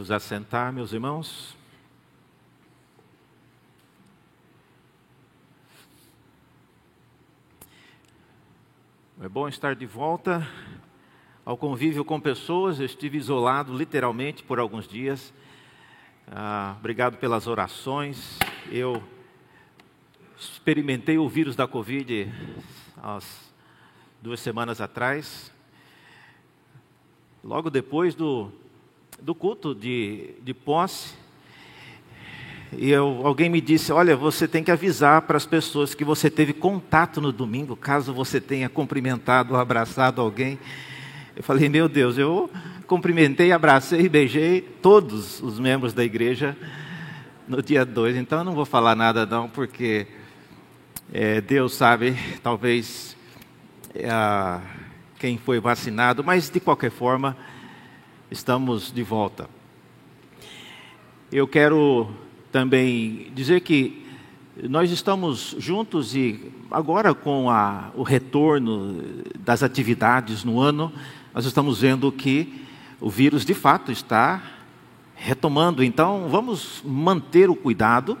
Vos assentar, meus irmãos. É bom estar de volta ao convívio com pessoas. Eu estive isolado literalmente por alguns dias. Ah, obrigado pelas orações. Eu experimentei o vírus da Covid duas semanas atrás. Logo depois do, do culto de, de posse, e eu, alguém me disse: Olha, você tem que avisar para as pessoas que você teve contato no domingo, caso você tenha cumprimentado ou abraçado alguém. Eu falei: Meu Deus, eu cumprimentei, abracei beijei todos os membros da igreja no dia 2, então eu não vou falar nada, não, porque é, Deus sabe, talvez, é, quem foi vacinado, mas de qualquer forma, estamos de volta. Eu quero também dizer que nós estamos juntos e agora com a, o retorno das atividades no ano, nós estamos vendo que o vírus de fato está retomando. Então vamos manter o cuidado.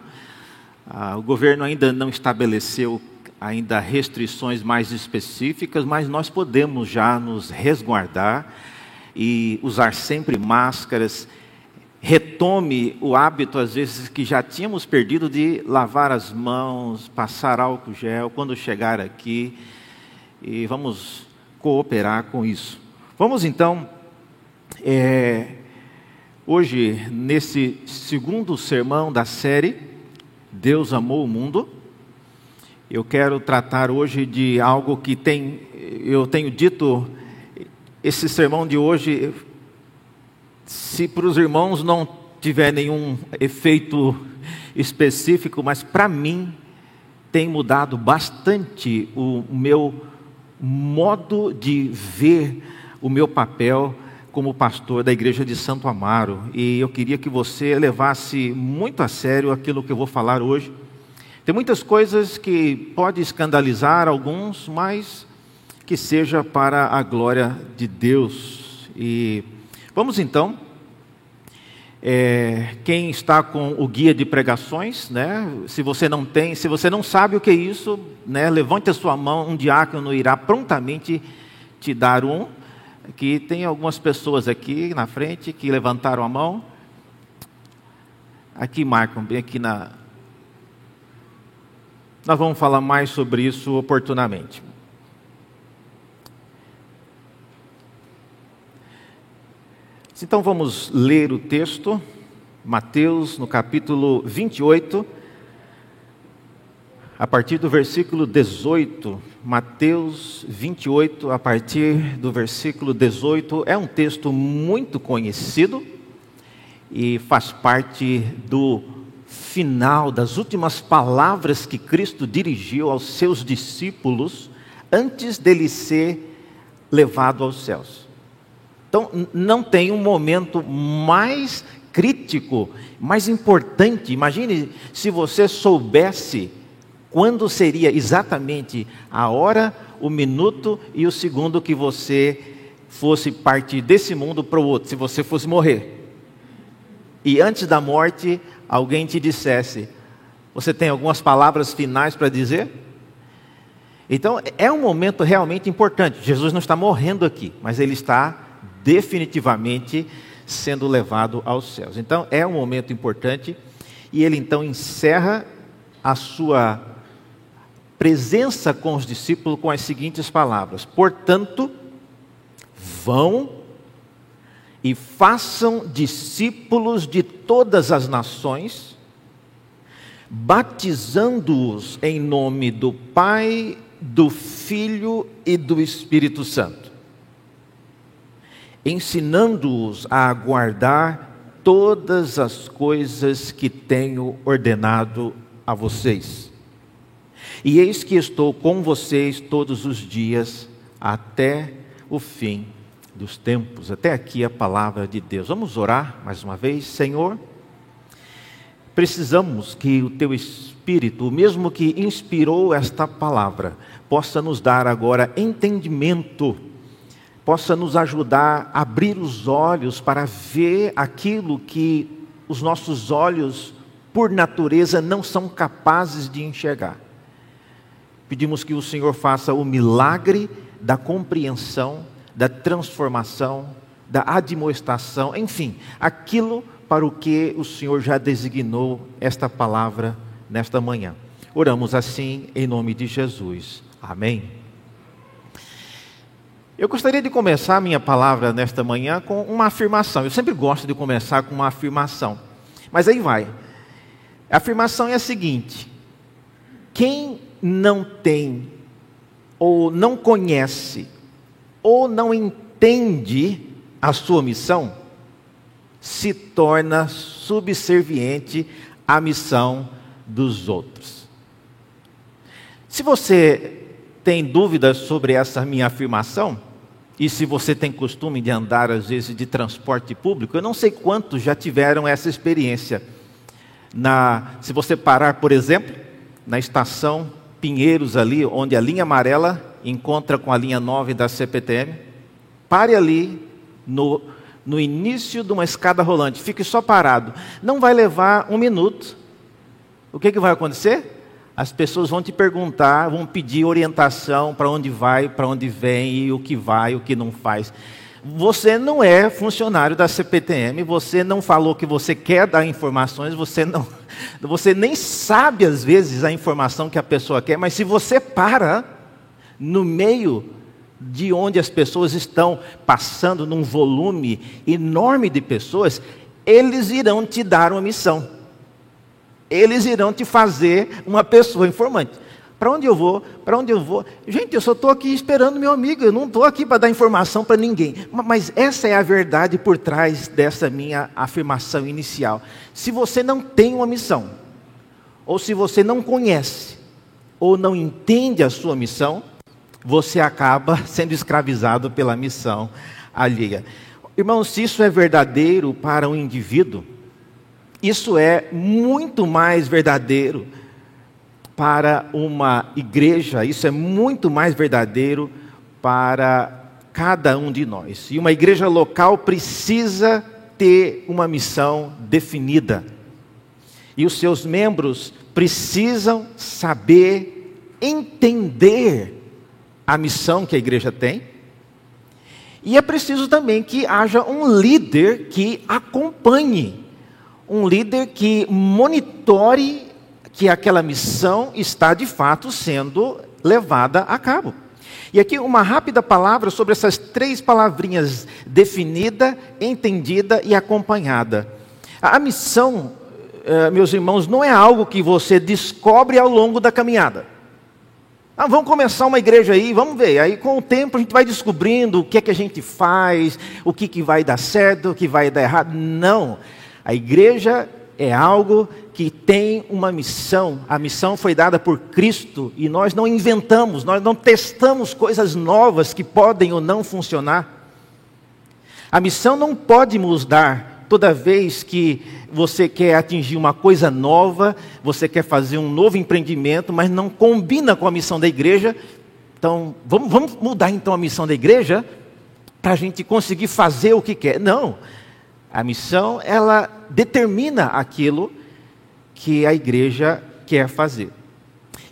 Ah, o governo ainda não estabeleceu ainda restrições mais específicas, mas nós podemos já nos resguardar e usar sempre máscaras retome o hábito, às vezes, que já tínhamos perdido de lavar as mãos, passar álcool gel quando chegar aqui, e vamos cooperar com isso. Vamos então, é, hoje, nesse segundo sermão da série, Deus amou o mundo, eu quero tratar hoje de algo que tem, eu tenho dito, esse sermão de hoje se para os irmãos não tiver nenhum efeito específico, mas para mim tem mudado bastante o meu modo de ver o meu papel como pastor da igreja de Santo Amaro. E eu queria que você levasse muito a sério aquilo que eu vou falar hoje. Tem muitas coisas que pode escandalizar alguns, mas que seja para a glória de Deus. E Vamos então. É, quem está com o guia de pregações, né? Se você não tem, se você não sabe o que é isso, né? Levante a sua mão, um diácono irá prontamente te dar um. Que tem algumas pessoas aqui na frente que levantaram a mão. Aqui marcam bem aqui na. Nós vamos falar mais sobre isso oportunamente. Então vamos ler o texto, Mateus, no capítulo 28, a partir do versículo 18. Mateus 28, a partir do versículo 18, é um texto muito conhecido e faz parte do final das últimas palavras que Cristo dirigiu aos seus discípulos antes dele ser levado aos céus. Então, não tem um momento mais crítico, mais importante. Imagine se você soubesse quando seria exatamente a hora, o minuto e o segundo que você fosse partir desse mundo para o outro, se você fosse morrer. E antes da morte, alguém te dissesse: Você tem algumas palavras finais para dizer? Então, é um momento realmente importante. Jesus não está morrendo aqui, mas ele está definitivamente sendo levado aos céus. Então é um momento importante e ele então encerra a sua presença com os discípulos com as seguintes palavras: Portanto, vão e façam discípulos de todas as nações, batizando-os em nome do Pai, do Filho e do Espírito Santo ensinando-os a guardar todas as coisas que tenho ordenado a vocês. E eis que estou com vocês todos os dias até o fim dos tempos. Até aqui a palavra de Deus. Vamos orar mais uma vez, Senhor. Precisamos que o teu Espírito, o mesmo que inspirou esta palavra, possa nos dar agora entendimento possa nos ajudar a abrir os olhos para ver aquilo que os nossos olhos, por natureza, não são capazes de enxergar. Pedimos que o Senhor faça o milagre da compreensão, da transformação, da admoestação, enfim, aquilo para o que o Senhor já designou esta palavra nesta manhã. Oramos assim em nome de Jesus. Amém. Eu gostaria de começar a minha palavra nesta manhã com uma afirmação. Eu sempre gosto de começar com uma afirmação. Mas aí vai. A afirmação é a seguinte: quem não tem, ou não conhece, ou não entende a sua missão, se torna subserviente à missão dos outros. Se você tem dúvidas sobre essa minha afirmação, e se você tem costume de andar, às vezes, de transporte público, eu não sei quantos já tiveram essa experiência. Na, se você parar, por exemplo, na estação Pinheiros, ali, onde a linha amarela encontra com a linha 9 da CPTM, pare ali no, no início de uma escada rolante, fique só parado. Não vai levar um minuto. O que, que vai acontecer? As pessoas vão te perguntar, vão pedir orientação para onde vai, para onde vem e o que vai, o que não faz. Você não é funcionário da CPTM, você não falou que você quer dar informações, você não, você nem sabe às vezes a informação que a pessoa quer, mas se você para no meio de onde as pessoas estão passando num volume enorme de pessoas, eles irão te dar uma missão eles irão te fazer uma pessoa informante. Para onde eu vou? Para onde eu vou? Gente, eu só estou aqui esperando meu amigo, eu não estou aqui para dar informação para ninguém. Mas essa é a verdade por trás dessa minha afirmação inicial. Se você não tem uma missão, ou se você não conhece, ou não entende a sua missão, você acaba sendo escravizado pela missão alheia. Irmãos, se isso é verdadeiro para um indivíduo, isso é muito mais verdadeiro para uma igreja, isso é muito mais verdadeiro para cada um de nós. E uma igreja local precisa ter uma missão definida. E os seus membros precisam saber entender a missão que a igreja tem. E é preciso também que haja um líder que acompanhe um líder que monitore que aquela missão está de fato sendo levada a cabo. E aqui uma rápida palavra sobre essas três palavrinhas: definida, entendida e acompanhada. A missão, eh, meus irmãos, não é algo que você descobre ao longo da caminhada. Ah, vamos começar uma igreja aí, vamos ver. Aí com o tempo a gente vai descobrindo o que é que a gente faz, o que, que vai dar certo, o que vai dar errado. Não. A igreja é algo que tem uma missão. A missão foi dada por Cristo e nós não inventamos, nós não testamos coisas novas que podem ou não funcionar. A missão não pode mudar toda vez que você quer atingir uma coisa nova, você quer fazer um novo empreendimento, mas não combina com a missão da igreja. Então, vamos, vamos mudar então a missão da igreja para a gente conseguir fazer o que quer. Não. A missão, ela determina aquilo que a igreja quer fazer.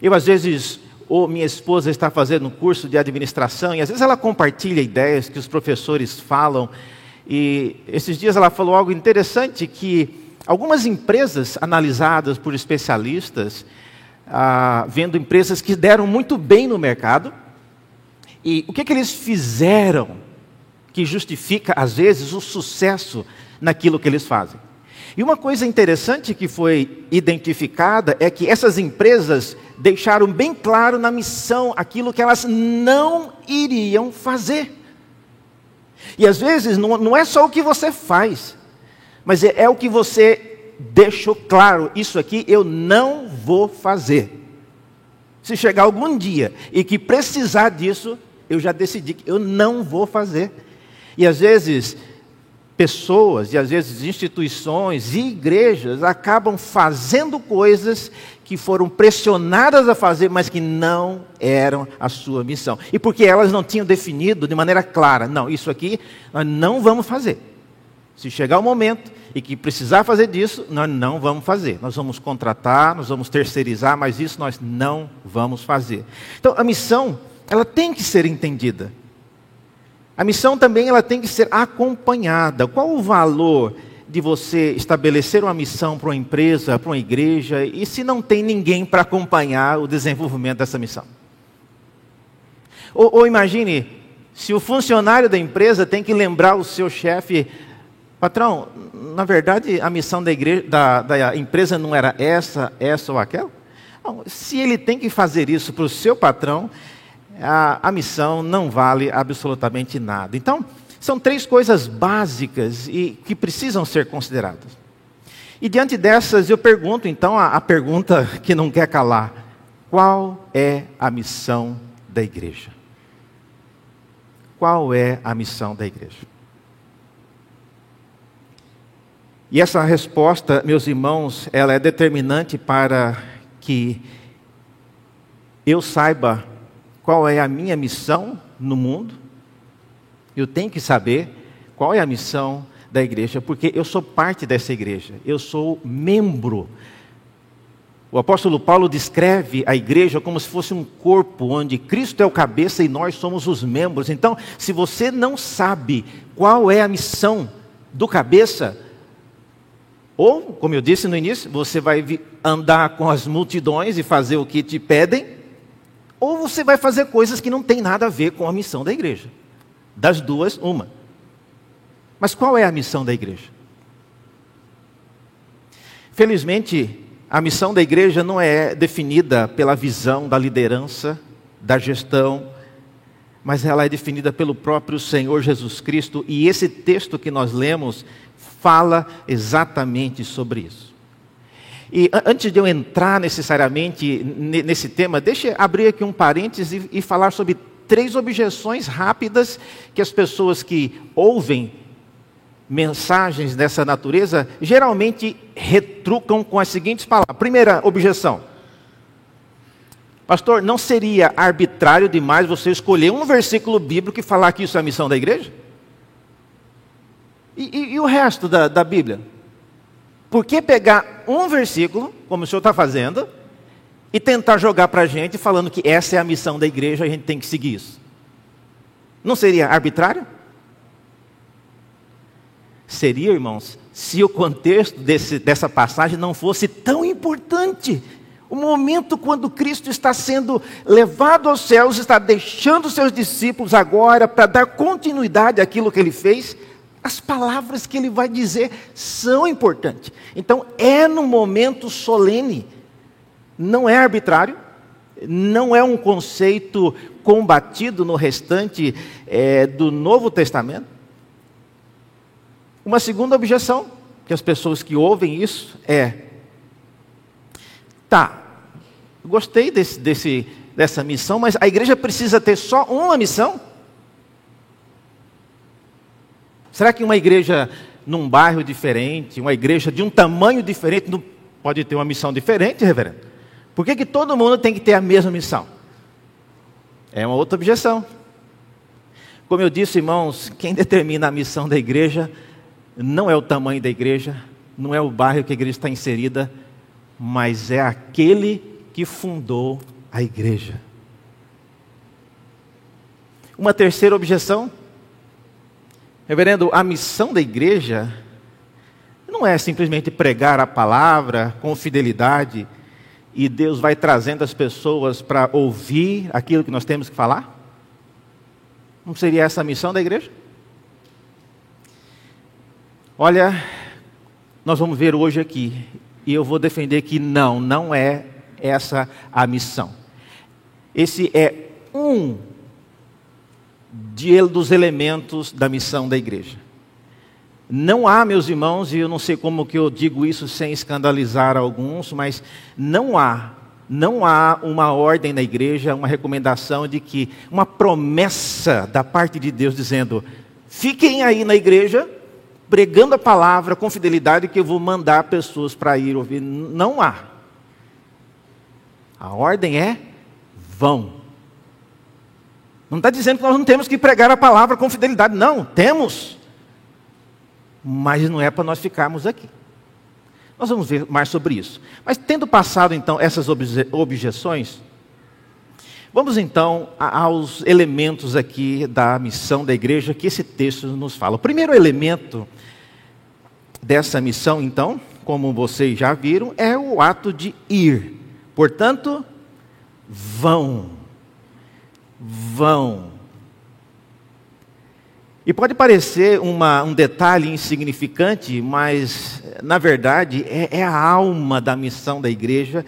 Eu, às vezes, ou minha esposa está fazendo um curso de administração e às vezes ela compartilha ideias que os professores falam. E esses dias ela falou algo interessante que algumas empresas analisadas por especialistas, ah, vendo empresas que deram muito bem no mercado, e o que, que eles fizeram que justifica às vezes o sucesso naquilo que eles fazem. E uma coisa interessante que foi identificada é que essas empresas deixaram bem claro na missão aquilo que elas não iriam fazer. E às vezes não, não é só o que você faz, mas é, é o que você deixou claro: isso aqui eu não vou fazer. Se chegar algum dia e que precisar disso, eu já decidi que eu não vou fazer. E às vezes pessoas e às vezes instituições e igrejas acabam fazendo coisas que foram pressionadas a fazer, mas que não eram a sua missão. E porque elas não tinham definido de maneira clara, não, isso aqui nós não vamos fazer. Se chegar o momento e que precisar fazer disso, nós não vamos fazer. Nós vamos contratar, nós vamos terceirizar, mas isso nós não vamos fazer. Então, a missão, ela tem que ser entendida. A missão também ela tem que ser acompanhada. Qual o valor de você estabelecer uma missão para uma empresa, para uma igreja, e se não tem ninguém para acompanhar o desenvolvimento dessa missão? Ou, ou, imagine, se o funcionário da empresa tem que lembrar o seu chefe, patrão, na verdade a missão da, igreja, da, da empresa não era essa, essa ou aquela? Não, se ele tem que fazer isso para o seu patrão, a, a missão não vale absolutamente nada. Então, são três coisas básicas e que precisam ser consideradas. E diante dessas, eu pergunto então a, a pergunta que não quer calar: qual é a missão da igreja? Qual é a missão da igreja? E essa resposta, meus irmãos, ela é determinante para que eu saiba qual é a minha missão no mundo. Eu tenho que saber qual é a missão da igreja, porque eu sou parte dessa igreja, eu sou membro. O apóstolo Paulo descreve a igreja como se fosse um corpo onde Cristo é o cabeça e nós somos os membros. Então, se você não sabe qual é a missão do cabeça, ou, como eu disse no início, você vai andar com as multidões e fazer o que te pedem, ou você vai fazer coisas que não tem nada a ver com a missão da igreja. Das duas, uma. Mas qual é a missão da igreja? Felizmente, a missão da igreja não é definida pela visão da liderança, da gestão, mas ela é definida pelo próprio Senhor Jesus Cristo, e esse texto que nós lemos fala exatamente sobre isso. E antes de eu entrar necessariamente nesse tema, deixe abrir aqui um parênteses e, e falar sobre três objeções rápidas que as pessoas que ouvem mensagens dessa natureza geralmente retrucam com as seguintes palavras. Primeira objeção. Pastor, não seria arbitrário demais você escolher um versículo bíblico e falar que isso é a missão da igreja? E, e, e o resto da, da Bíblia? Por que pegar um versículo, como o senhor está fazendo, e tentar jogar para a gente falando que essa é a missão da igreja, a gente tem que seguir isso? Não seria arbitrário? Seria, irmãos, se o contexto desse, dessa passagem não fosse tão importante. O momento quando Cristo está sendo levado aos céus, está deixando seus discípulos agora para dar continuidade àquilo que ele fez, as palavras que ele vai dizer são importantes. Então, é no momento solene, não é arbitrário, não é um conceito combatido no restante é, do Novo Testamento. Uma segunda objeção que as pessoas que ouvem isso é: tá, gostei desse, desse, dessa missão, mas a igreja precisa ter só uma missão? Será que uma igreja num bairro diferente, uma igreja de um tamanho diferente, não pode ter uma missão diferente, reverendo? Por que, que todo mundo tem que ter a mesma missão? É uma outra objeção. Como eu disse, irmãos, quem determina a missão da igreja não é o tamanho da igreja, não é o bairro que a igreja está inserida, mas é aquele que fundou a igreja. Uma terceira objeção Reverendo, a missão da igreja não é simplesmente pregar a palavra com fidelidade e Deus vai trazendo as pessoas para ouvir aquilo que nós temos que falar? Não seria essa a missão da igreja? Olha, nós vamos ver hoje aqui, e eu vou defender que não, não é essa a missão. Esse é um de, dos elementos da missão da igreja. Não há, meus irmãos, e eu não sei como que eu digo isso sem escandalizar alguns, mas não há, não há uma ordem na igreja, uma recomendação de que, uma promessa da parte de Deus dizendo: fiquem aí na igreja, pregando a palavra com fidelidade que eu vou mandar pessoas para ir ouvir. Não há. A ordem é vão. Não está dizendo que nós não temos que pregar a palavra com fidelidade. Não, temos. Mas não é para nós ficarmos aqui. Nós vamos ver mais sobre isso. Mas tendo passado então essas obje objeções, vamos então aos elementos aqui da missão da igreja que esse texto nos fala. O primeiro elemento dessa missão, então, como vocês já viram, é o ato de ir. Portanto, vão. Vão. E pode parecer uma, um detalhe insignificante, mas, na verdade, é, é a alma da missão da igreja,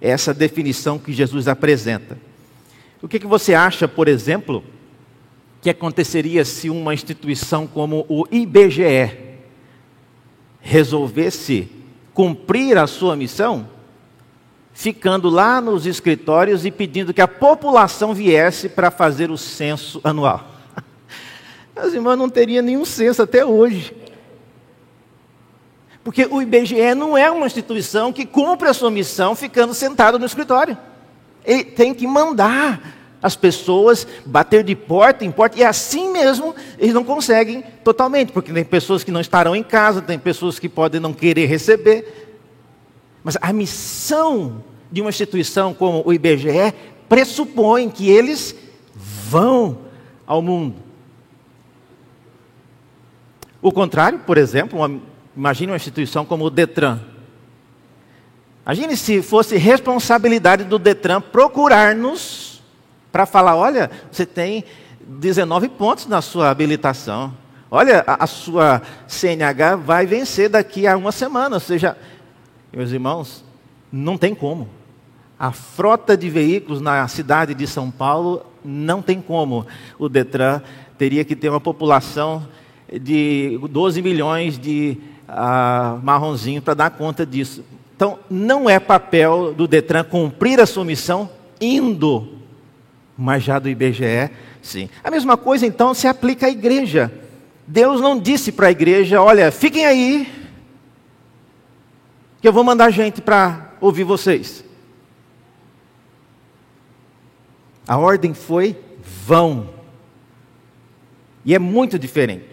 essa definição que Jesus apresenta. O que, que você acha, por exemplo, que aconteceria se uma instituição como o IBGE resolvesse cumprir a sua missão, ficando lá nos escritórios e pedindo que a população viesse para fazer o censo anual? As irmãs não teriam nenhum senso até hoje. Porque o IBGE não é uma instituição que cumpre a sua missão ficando sentado no escritório. Ele tem que mandar as pessoas bater de porta em porta, e assim mesmo eles não conseguem totalmente, porque tem pessoas que não estarão em casa, tem pessoas que podem não querer receber. Mas a missão de uma instituição como o IBGE pressupõe que eles vão ao mundo. O contrário, por exemplo, uma, imagine uma instituição como o Detran. Imagine se fosse responsabilidade do Detran procurar-nos para falar: olha, você tem 19 pontos na sua habilitação. Olha, a, a, sua CNH vai vencer daqui a uma semana. Ou seja, meus irmãos, não tem como. A frota de veículos na cidade de São Paulo não tem como. O Detran teria que ter uma população de 12 milhões de uh, marronzinho para dar conta disso. Então, não é papel do Detran cumprir a sua missão indo, mas já do IBGE, sim. A mesma coisa, então, se aplica à igreja. Deus não disse para a igreja: olha, fiquem aí, que eu vou mandar gente para ouvir vocês. A ordem foi: vão. E é muito diferente.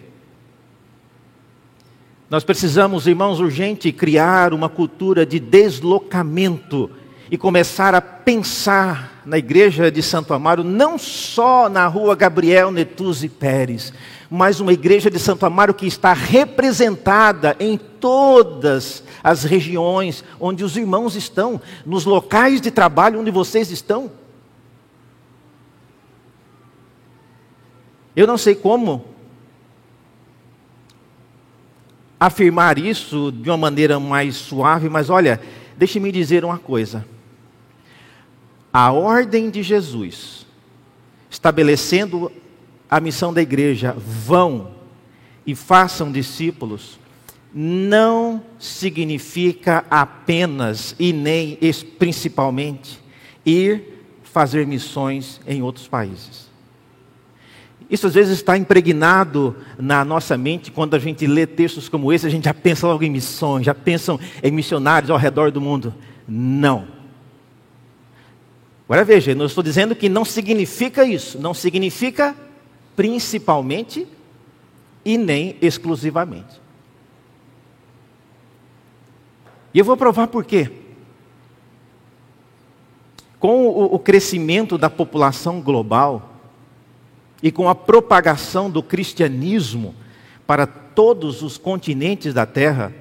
Nós precisamos, irmãos, urgente criar uma cultura de deslocamento e começar a pensar na igreja de Santo Amaro, não só na rua Gabriel Netuzzi Pérez, mas uma igreja de Santo Amaro que está representada em todas as regiões onde os irmãos estão, nos locais de trabalho onde vocês estão. Eu não sei como afirmar isso de uma maneira mais suave, mas olha, deixe-me dizer uma coisa. A ordem de Jesus, estabelecendo a missão da igreja, vão e façam discípulos, não significa apenas e nem principalmente ir fazer missões em outros países. Isso às vezes está impregnado na nossa mente quando a gente lê textos como esse, a gente já pensa logo em missões, já pensam em missionários ao redor do mundo. Não. Agora veja, eu estou dizendo que não significa isso, não significa principalmente e nem exclusivamente. E eu vou provar por quê. Com o, o crescimento da população global, e com a propagação do cristianismo para todos os continentes da terra,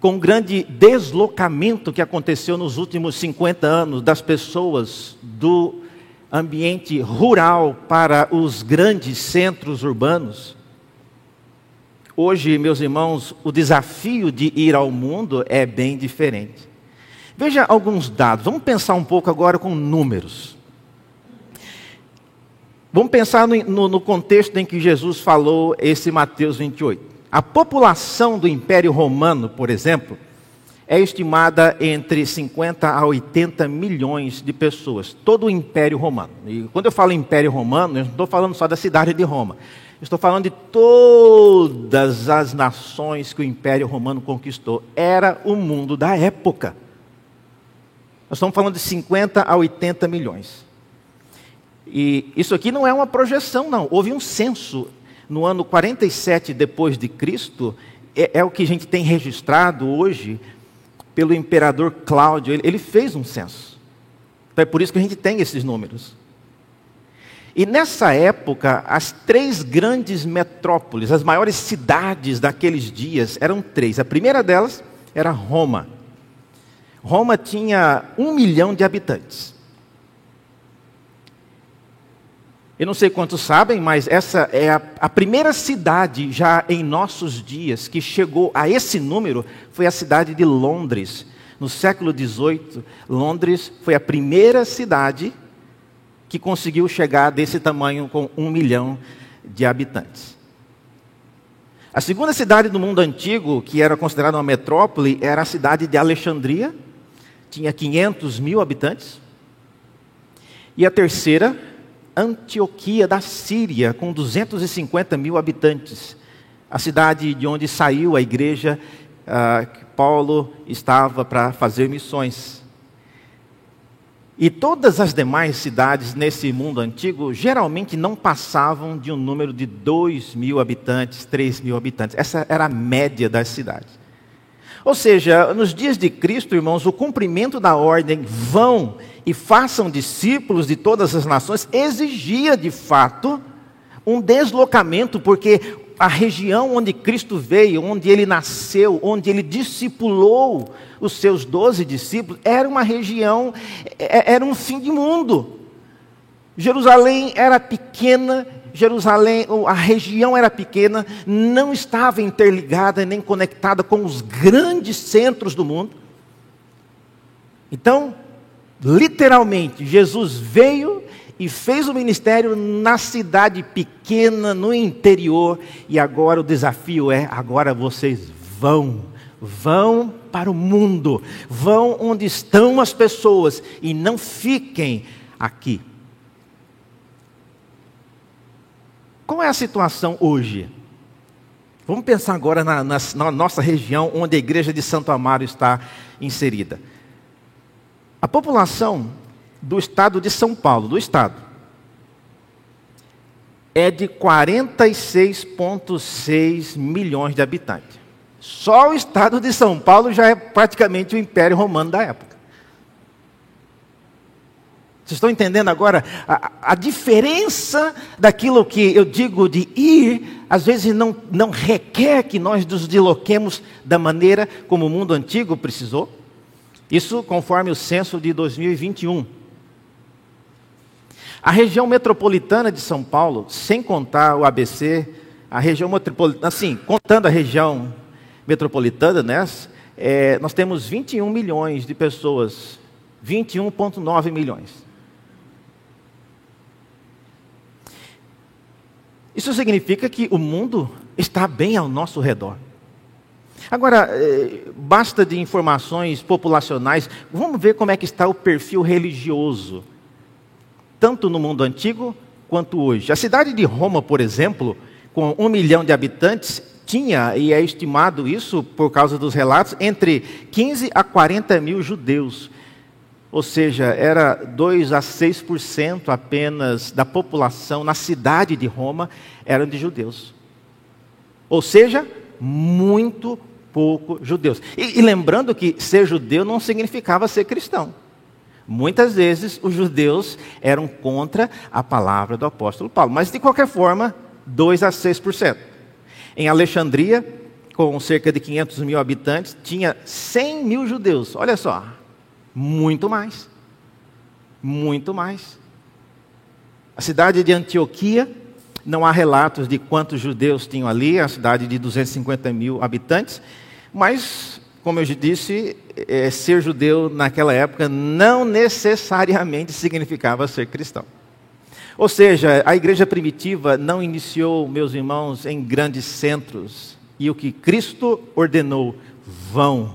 com o grande deslocamento que aconteceu nos últimos 50 anos das pessoas do ambiente rural para os grandes centros urbanos. Hoje, meus irmãos, o desafio de ir ao mundo é bem diferente. Veja alguns dados, vamos pensar um pouco agora com números. Vamos pensar no, no, no, contexto em que Jesus falou esse Mateus 28. A população do Império Romano, por exemplo, é estimada entre 50 a 80 milhões de pessoas, todo o Império Romano. E quando eu falo Império Romano, eu não estou falando só da cidade de Roma. Estou falando de todas as nações que o Império Romano conquistou. Era o mundo da época. Nós estamos falando de 50 a 80 milhões. E isso aqui não é uma projeção, não. Houve um censo no ano 47 depois de Cristo, é, é o que a gente tem registrado hoje pelo imperador Cláudio. Ele, ele fez um censo. Então é por isso que a gente tem esses números. E nessa época, as três grandes metrópoles, as maiores cidades daqueles dias, eram três. A primeira delas era Roma. Roma tinha um milhão de habitantes. Eu não sei quantos sabem, mas essa é a, a, primeira cidade já em nossos dias que chegou a esse número foi a cidade de Londres. No século XVIII, Londres foi a primeira cidade que conseguiu chegar desse tamanho com um milhão de habitantes. A segunda cidade do mundo antigo, que era considerada uma metrópole, era a cidade de Alexandria, tinha 500 mil habitantes. E a terceira, Antioquia da Síria, com 250 mil habitantes, a cidade de onde saiu a igreja uh, que Paulo estava para fazer missões. E todas as demais cidades nesse mundo antigo geralmente não passavam de um número de 2 mil habitantes, 3 mil habitantes. Essa era a média das cidades. Ou seja, nos dias de Cristo, irmãos, o cumprimento da ordem vão e façam discípulos de todas as nações exigia de fato um deslocamento, porque a região onde Cristo veio, onde ele nasceu, onde ele discipulou os seus doze discípulos, era uma região, é, era um fim de mundo. Jerusalém era pequena, Jerusalém, a região era pequena, não estava interligada nem conectada com os grandes centros do mundo. Então, literalmente, Jesus veio e fez o ministério na cidade pequena, no interior, e agora o desafio é: agora vocês vão, vão para o mundo, vão onde estão as pessoas e não fiquem aqui. Qual é a situação hoje? Vamos pensar agora na, na, na nossa região onde a igreja de Santo Amaro está inserida. A população do estado de São Paulo, do estado, é de 46,6 milhões de habitantes. Só o estado de São Paulo já é praticamente o Império Romano da época. Vocês estão entendendo agora a, a, diferença daquilo que eu digo de ir, às vezes não, não requer que nós nos desloquemos da maneira como o mundo antigo precisou? Isso conforme o censo de 2021. A região metropolitana de São Paulo, sem contar o ABC, a região metropolitana, assim, contando a região metropolitana, né, é, nós temos 21 milhões de pessoas, 21,9 milhões. Isso significa que o mundo está bem ao nosso redor. Agora, é, basta de informações populacionais, vamos ver como é que está o perfil religioso tanto no mundo antigo quanto hoje. A cidade de Roma, por exemplo, com um milhão de habitantes, tinha, e é estimado isso por causa dos relatos, entre 15 a 40 mil judeus. Ou seja, era 2 a 6% apenas da população na cidade de Roma eram de judeus. Ou seja, muito pouco judeus. E, e lembrando que ser judeu não significava ser cristão. Muitas vezes os judeus eram contra a palavra do apóstolo Paulo, mas de qualquer forma, 2 a 6%. Em Alexandria, com cerca de 500 mil habitantes, tinha 100 mil judeus. Olha só, muito mais. Muito mais. A cidade de Antioquia, não há relatos de quantos judeus tinham ali, a cidade de 250 mil habitantes, mas como eu disse, é, ser judeu naquela época não necessariamente significava ser cristão. Ou seja, a igreja primitiva não iniciou, meus irmãos, em grandes centros. E o que Cristo ordenou, vão,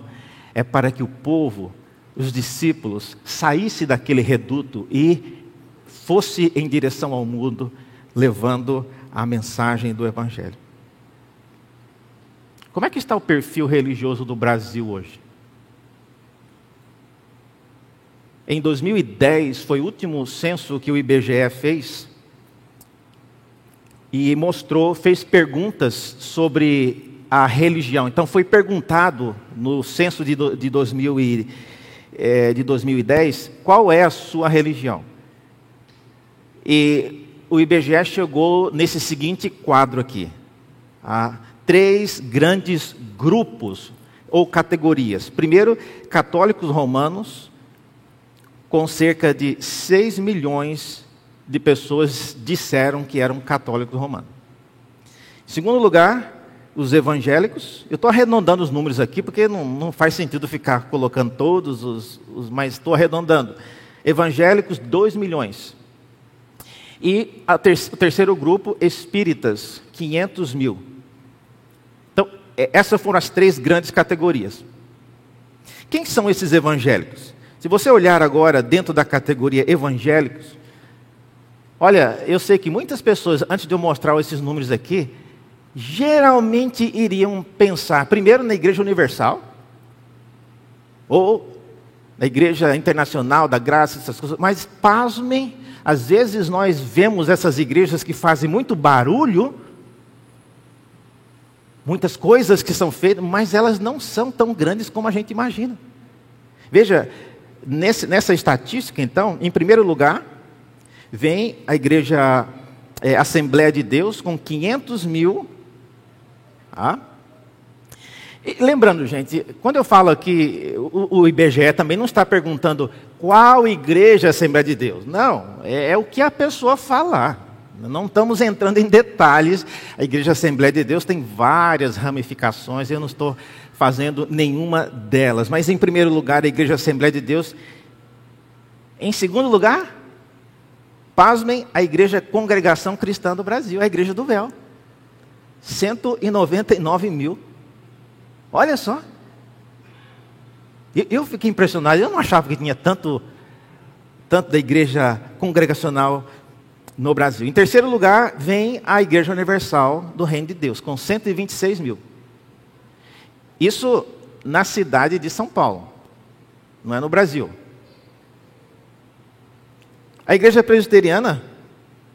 é para que o povo, os discípulos, saísse daquele reduto e fosse em direção ao mundo, levando a mensagem do Evangelho. Como é que está o perfil religioso do Brasil hoje? Em 2010, foi o último censo que o IBGE fez, e mostrou, fez perguntas sobre a religião. Então, foi perguntado no censo de, de, 2000 e, é, de 2010 qual é a sua religião. E o IBGE chegou nesse seguinte quadro aqui: há três grandes grupos ou categorias. Primeiro, católicos romanos, com cerca de 6 milhões de pessoas disseram que eram católicos romanos. Em segundo lugar, os evangélicos. Eu estou arredondando os números aqui, porque não, não faz sentido ficar colocando todos os, os mas estou arredondando. Evangélicos, 2 milhões. E ter, o terceiro grupo, espíritas, 500 mil. Então, essas foram as três grandes categorias. Quem são esses evangélicos? Se você olhar agora dentro da categoria evangélicos, olha, eu sei que muitas pessoas, antes de eu mostrar esses números aqui, geralmente iriam pensar primeiro na Igreja Universal, ou na Igreja Internacional da Graça, essas coisas, mas pasmem, às vezes nós vemos essas igrejas que fazem muito barulho, muitas coisas que são feitas, mas elas não são tão grandes como a gente imagina. Veja, nesse, nessa estatística, então, em primeiro lugar, vem a igreja é, Assembleia de Deus com 500 mil. Ah, lembrando, gente, quando eu falo aqui, o, o, IBGE também não está perguntando qual igreja é Assembleia de Deus. Não, é, é, o que a pessoa falar. Não estamos entrando em detalhes. A Igreja Assembleia de Deus tem várias ramificações, eu não estou fazendo nenhuma delas. Mas, em primeiro lugar, a Igreja Assembleia de Deus. Em segundo lugar, pasmem, a Igreja Congregação Cristã do Brasil, a Igreja do Véu. 199 mil Olha só. Eu fiquei impressionado, eu não achava que tinha tanto, tanto da igreja congregacional no Brasil. Em terceiro lugar, vem a Igreja Universal do Reino de Deus, com 126 mil. Isso na cidade de São Paulo, não é no Brasil. A Igreja Presbiteriana,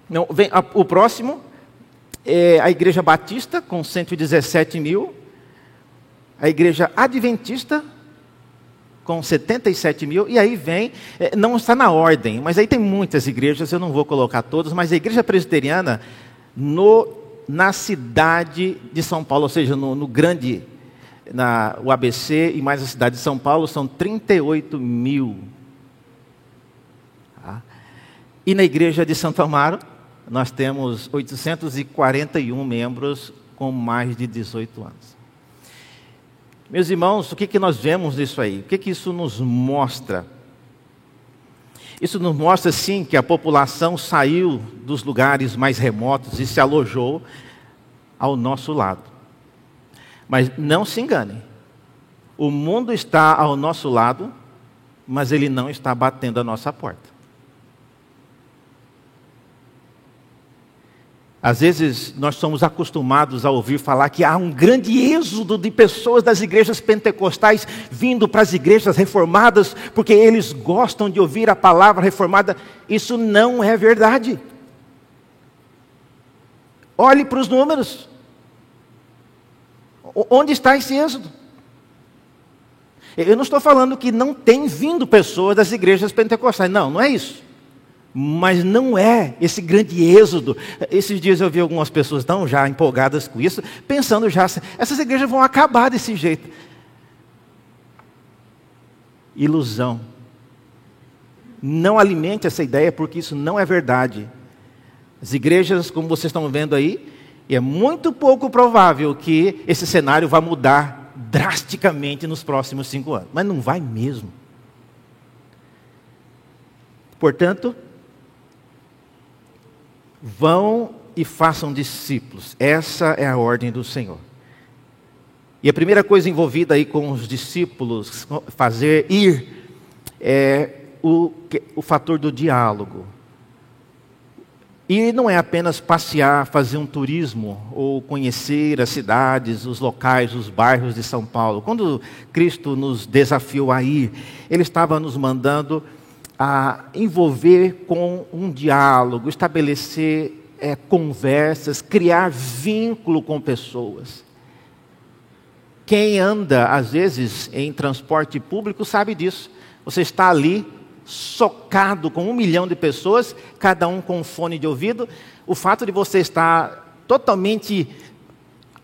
não, vem, a, o próximo é a Igreja Batista, com 117 mil a igreja adventista, com 77 mil, e aí vem, eh, não está na ordem, mas aí tem muitas igrejas, eu não vou colocar todas, mas a igreja presbiteriana, no, na cidade de São Paulo, ou seja, no, no grande, na, o ABC e mais a cidade de São Paulo, são 38 mil. Tá? E na igreja de Santo Amaro, nós temos 841 membros com mais de 18 anos. Meus irmãos, o que, que nós vemos nisso aí? O que, que isso nos mostra? Isso nos mostra, sim, que a população saiu dos lugares mais remotos e se alojou ao nosso lado. Mas não se enganem, o mundo está ao nosso lado, mas ele não está batendo a nossa porta. Às vezes nós somos acostumados a ouvir falar que há um grande êxodo de pessoas das igrejas pentecostais vindo para as igrejas reformadas, porque eles gostam de ouvir a palavra reformada. Isso não é verdade. Olhe para os números. Onde está esse êxodo? Eu não estou falando que não tem vindo pessoas das igrejas pentecostais. Não, não é isso. Mas não é esse grande êxodo. Esses dias eu vi algumas pessoas tão já empolgadas com isso, pensando já, essas igrejas vão acabar desse jeito. Ilusão. Não alimente essa ideia, porque isso não é verdade. As igrejas, como vocês estão vendo aí, é muito pouco provável que esse cenário vá mudar drasticamente nos próximos cinco anos. Mas não vai mesmo. Portanto, Vão e façam discípulos. Essa é a ordem do Senhor. E a primeira coisa envolvida aí com os discípulos, fazer ir, é o, o fator do diálogo. E não é apenas passear, fazer um turismo ou conhecer as cidades, os locais, os bairros de São Paulo. Quando Cristo nos desafiou a ir, Ele estava nos mandando a envolver com um diálogo, estabelecer é, conversas, criar vínculo com pessoas. Quem anda, às vezes, em transporte público sabe disso. Você está ali socado com um milhão de pessoas, cada um com um fone de ouvido, o fato de você estar totalmente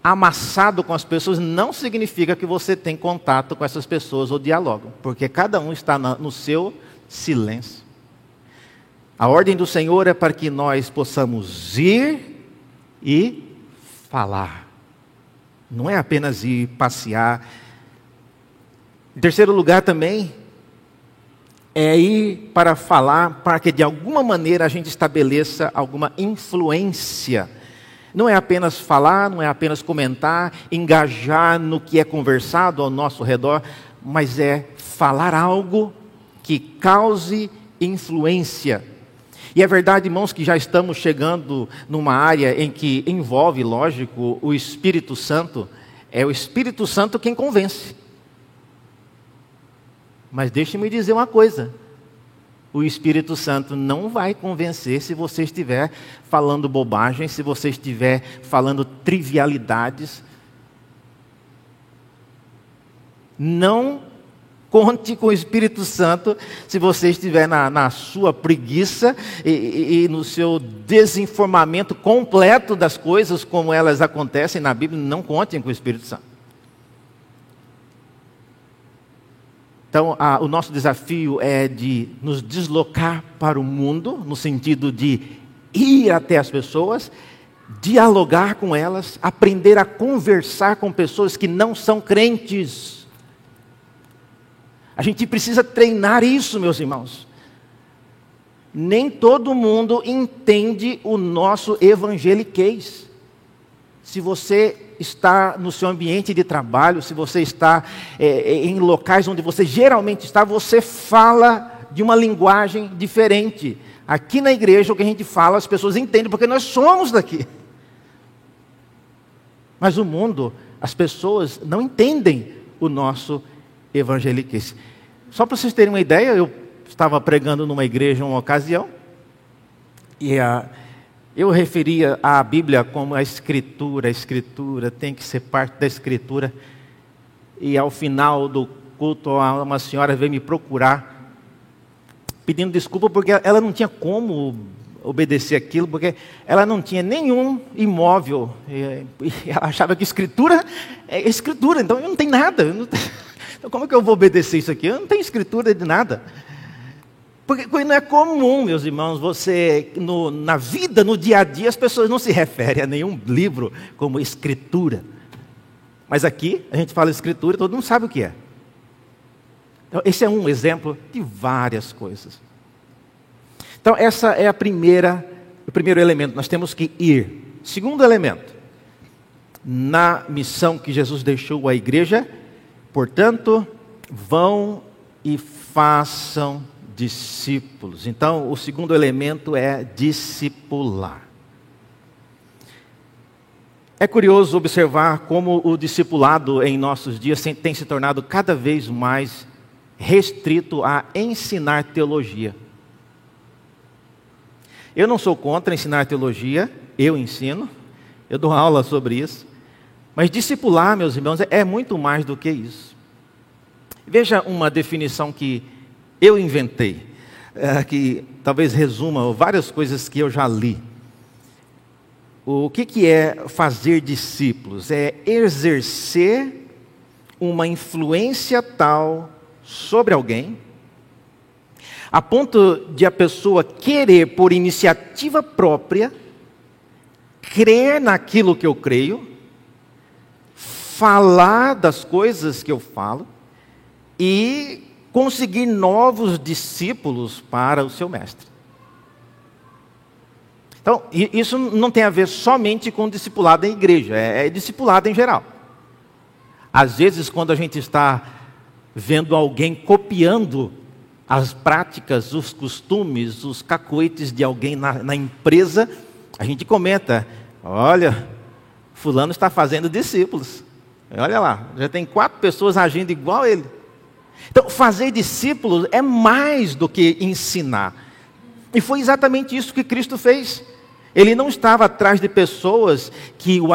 amassado com as pessoas não significa que você tem contato com essas pessoas ou diálogo, porque cada um está no seu silêncio. A ordem do Senhor é para que nós possamos ir e falar. Não é apenas ir passear. Em terceiro lugar também, é ir para falar para que de alguma maneira a gente estabeleça alguma influência. Não é apenas falar, não é apenas comentar, engajar no que é conversado ao nosso redor, mas é falar algo que cause influência. E é verdade, irmãos, que já estamos chegando numa área em que envolve, lógico, o Espírito Santo. É o Espírito Santo quem convence. Mas deixe-me dizer uma coisa: o Espírito Santo não vai convencer se você estiver falando bobagem, se você estiver falando trivialidades. Não conte com o Espírito Santo se você estiver na, na sua preguiça e, e, e, no seu desinformamento completo das coisas como elas acontecem na Bíblia. Não contem com o Espírito Santo. Então, a, o nosso desafio é de nos deslocar para o mundo, no sentido de ir até as pessoas, dialogar com elas, aprender a conversar com pessoas que não são crentes. A gente precisa treinar isso, meus irmãos. Nem todo mundo entende o nosso evangeliquez. Se você está no seu ambiente de trabalho, se você está é, é, em locais onde você geralmente está, você fala de uma linguagem diferente. Aqui na igreja, o que a gente fala, as pessoas entendem, porque nós somos daqui. Mas o mundo, as pessoas não entendem o nosso evangeliquez. Só para vocês terem uma ideia, eu estava pregando numa igreja uma ocasião, e a eu referia à Bíblia como a Escritura, a Escritura tem que ser parte da Escritura. E ao final do culto, uma senhora veio me procurar, pedindo desculpa porque ela não tinha como obedecer aquilo, porque ela não tinha nenhum imóvel. E ela achava que Escritura é Escritura, então não tenho nada. Não. Então como é que eu vou obedecer isso aqui? Eu não tenho Escritura de nada. Porque não é comum, meus irmãos, você, no, na vida, no dia a dia, as pessoas não se referem a nenhum livro como escritura. Mas aqui, a gente fala escritura, todo mundo sabe o que é. Então, esse é um exemplo de várias coisas. Então, essa é a primeira, o primeiro elemento, nós temos que ir. Segundo elemento, na missão que Jesus deixou à igreja, portanto, vão e façam discípulos. Então, o segundo elemento é discipular. É curioso observar como o discipulado em nossos dias tem se tornado cada vez mais restrito a ensinar teologia. Eu não sou contra ensinar teologia, eu ensino, eu dou aula sobre isso. Mas discipular, meus irmãos, é muito mais do que isso. Veja uma definição que eu inventei, é, que talvez resuma várias coisas que eu já li. O que, que é fazer discípulos? É exercer uma influência tal sobre alguém, a ponto de a pessoa querer, por iniciativa própria, crer naquilo que eu creio, falar das coisas que eu falo e conseguir novos discípulos para o seu mestre. Então, isso não tem a ver somente com discipulado em igreja, é, é discipulado em geral. Às vezes, quando a gente está vendo alguém copiando as práticas, os costumes, os cacoetes de alguém na, na empresa, a gente comenta: olha, Fulano está fazendo discípulos. Olha lá, já tem quatro pessoas agindo igual a ele. Então, fazer discípulos é mais do que ensinar. E foi exatamente isso que Cristo fez. Ele não estava atrás de pessoas que o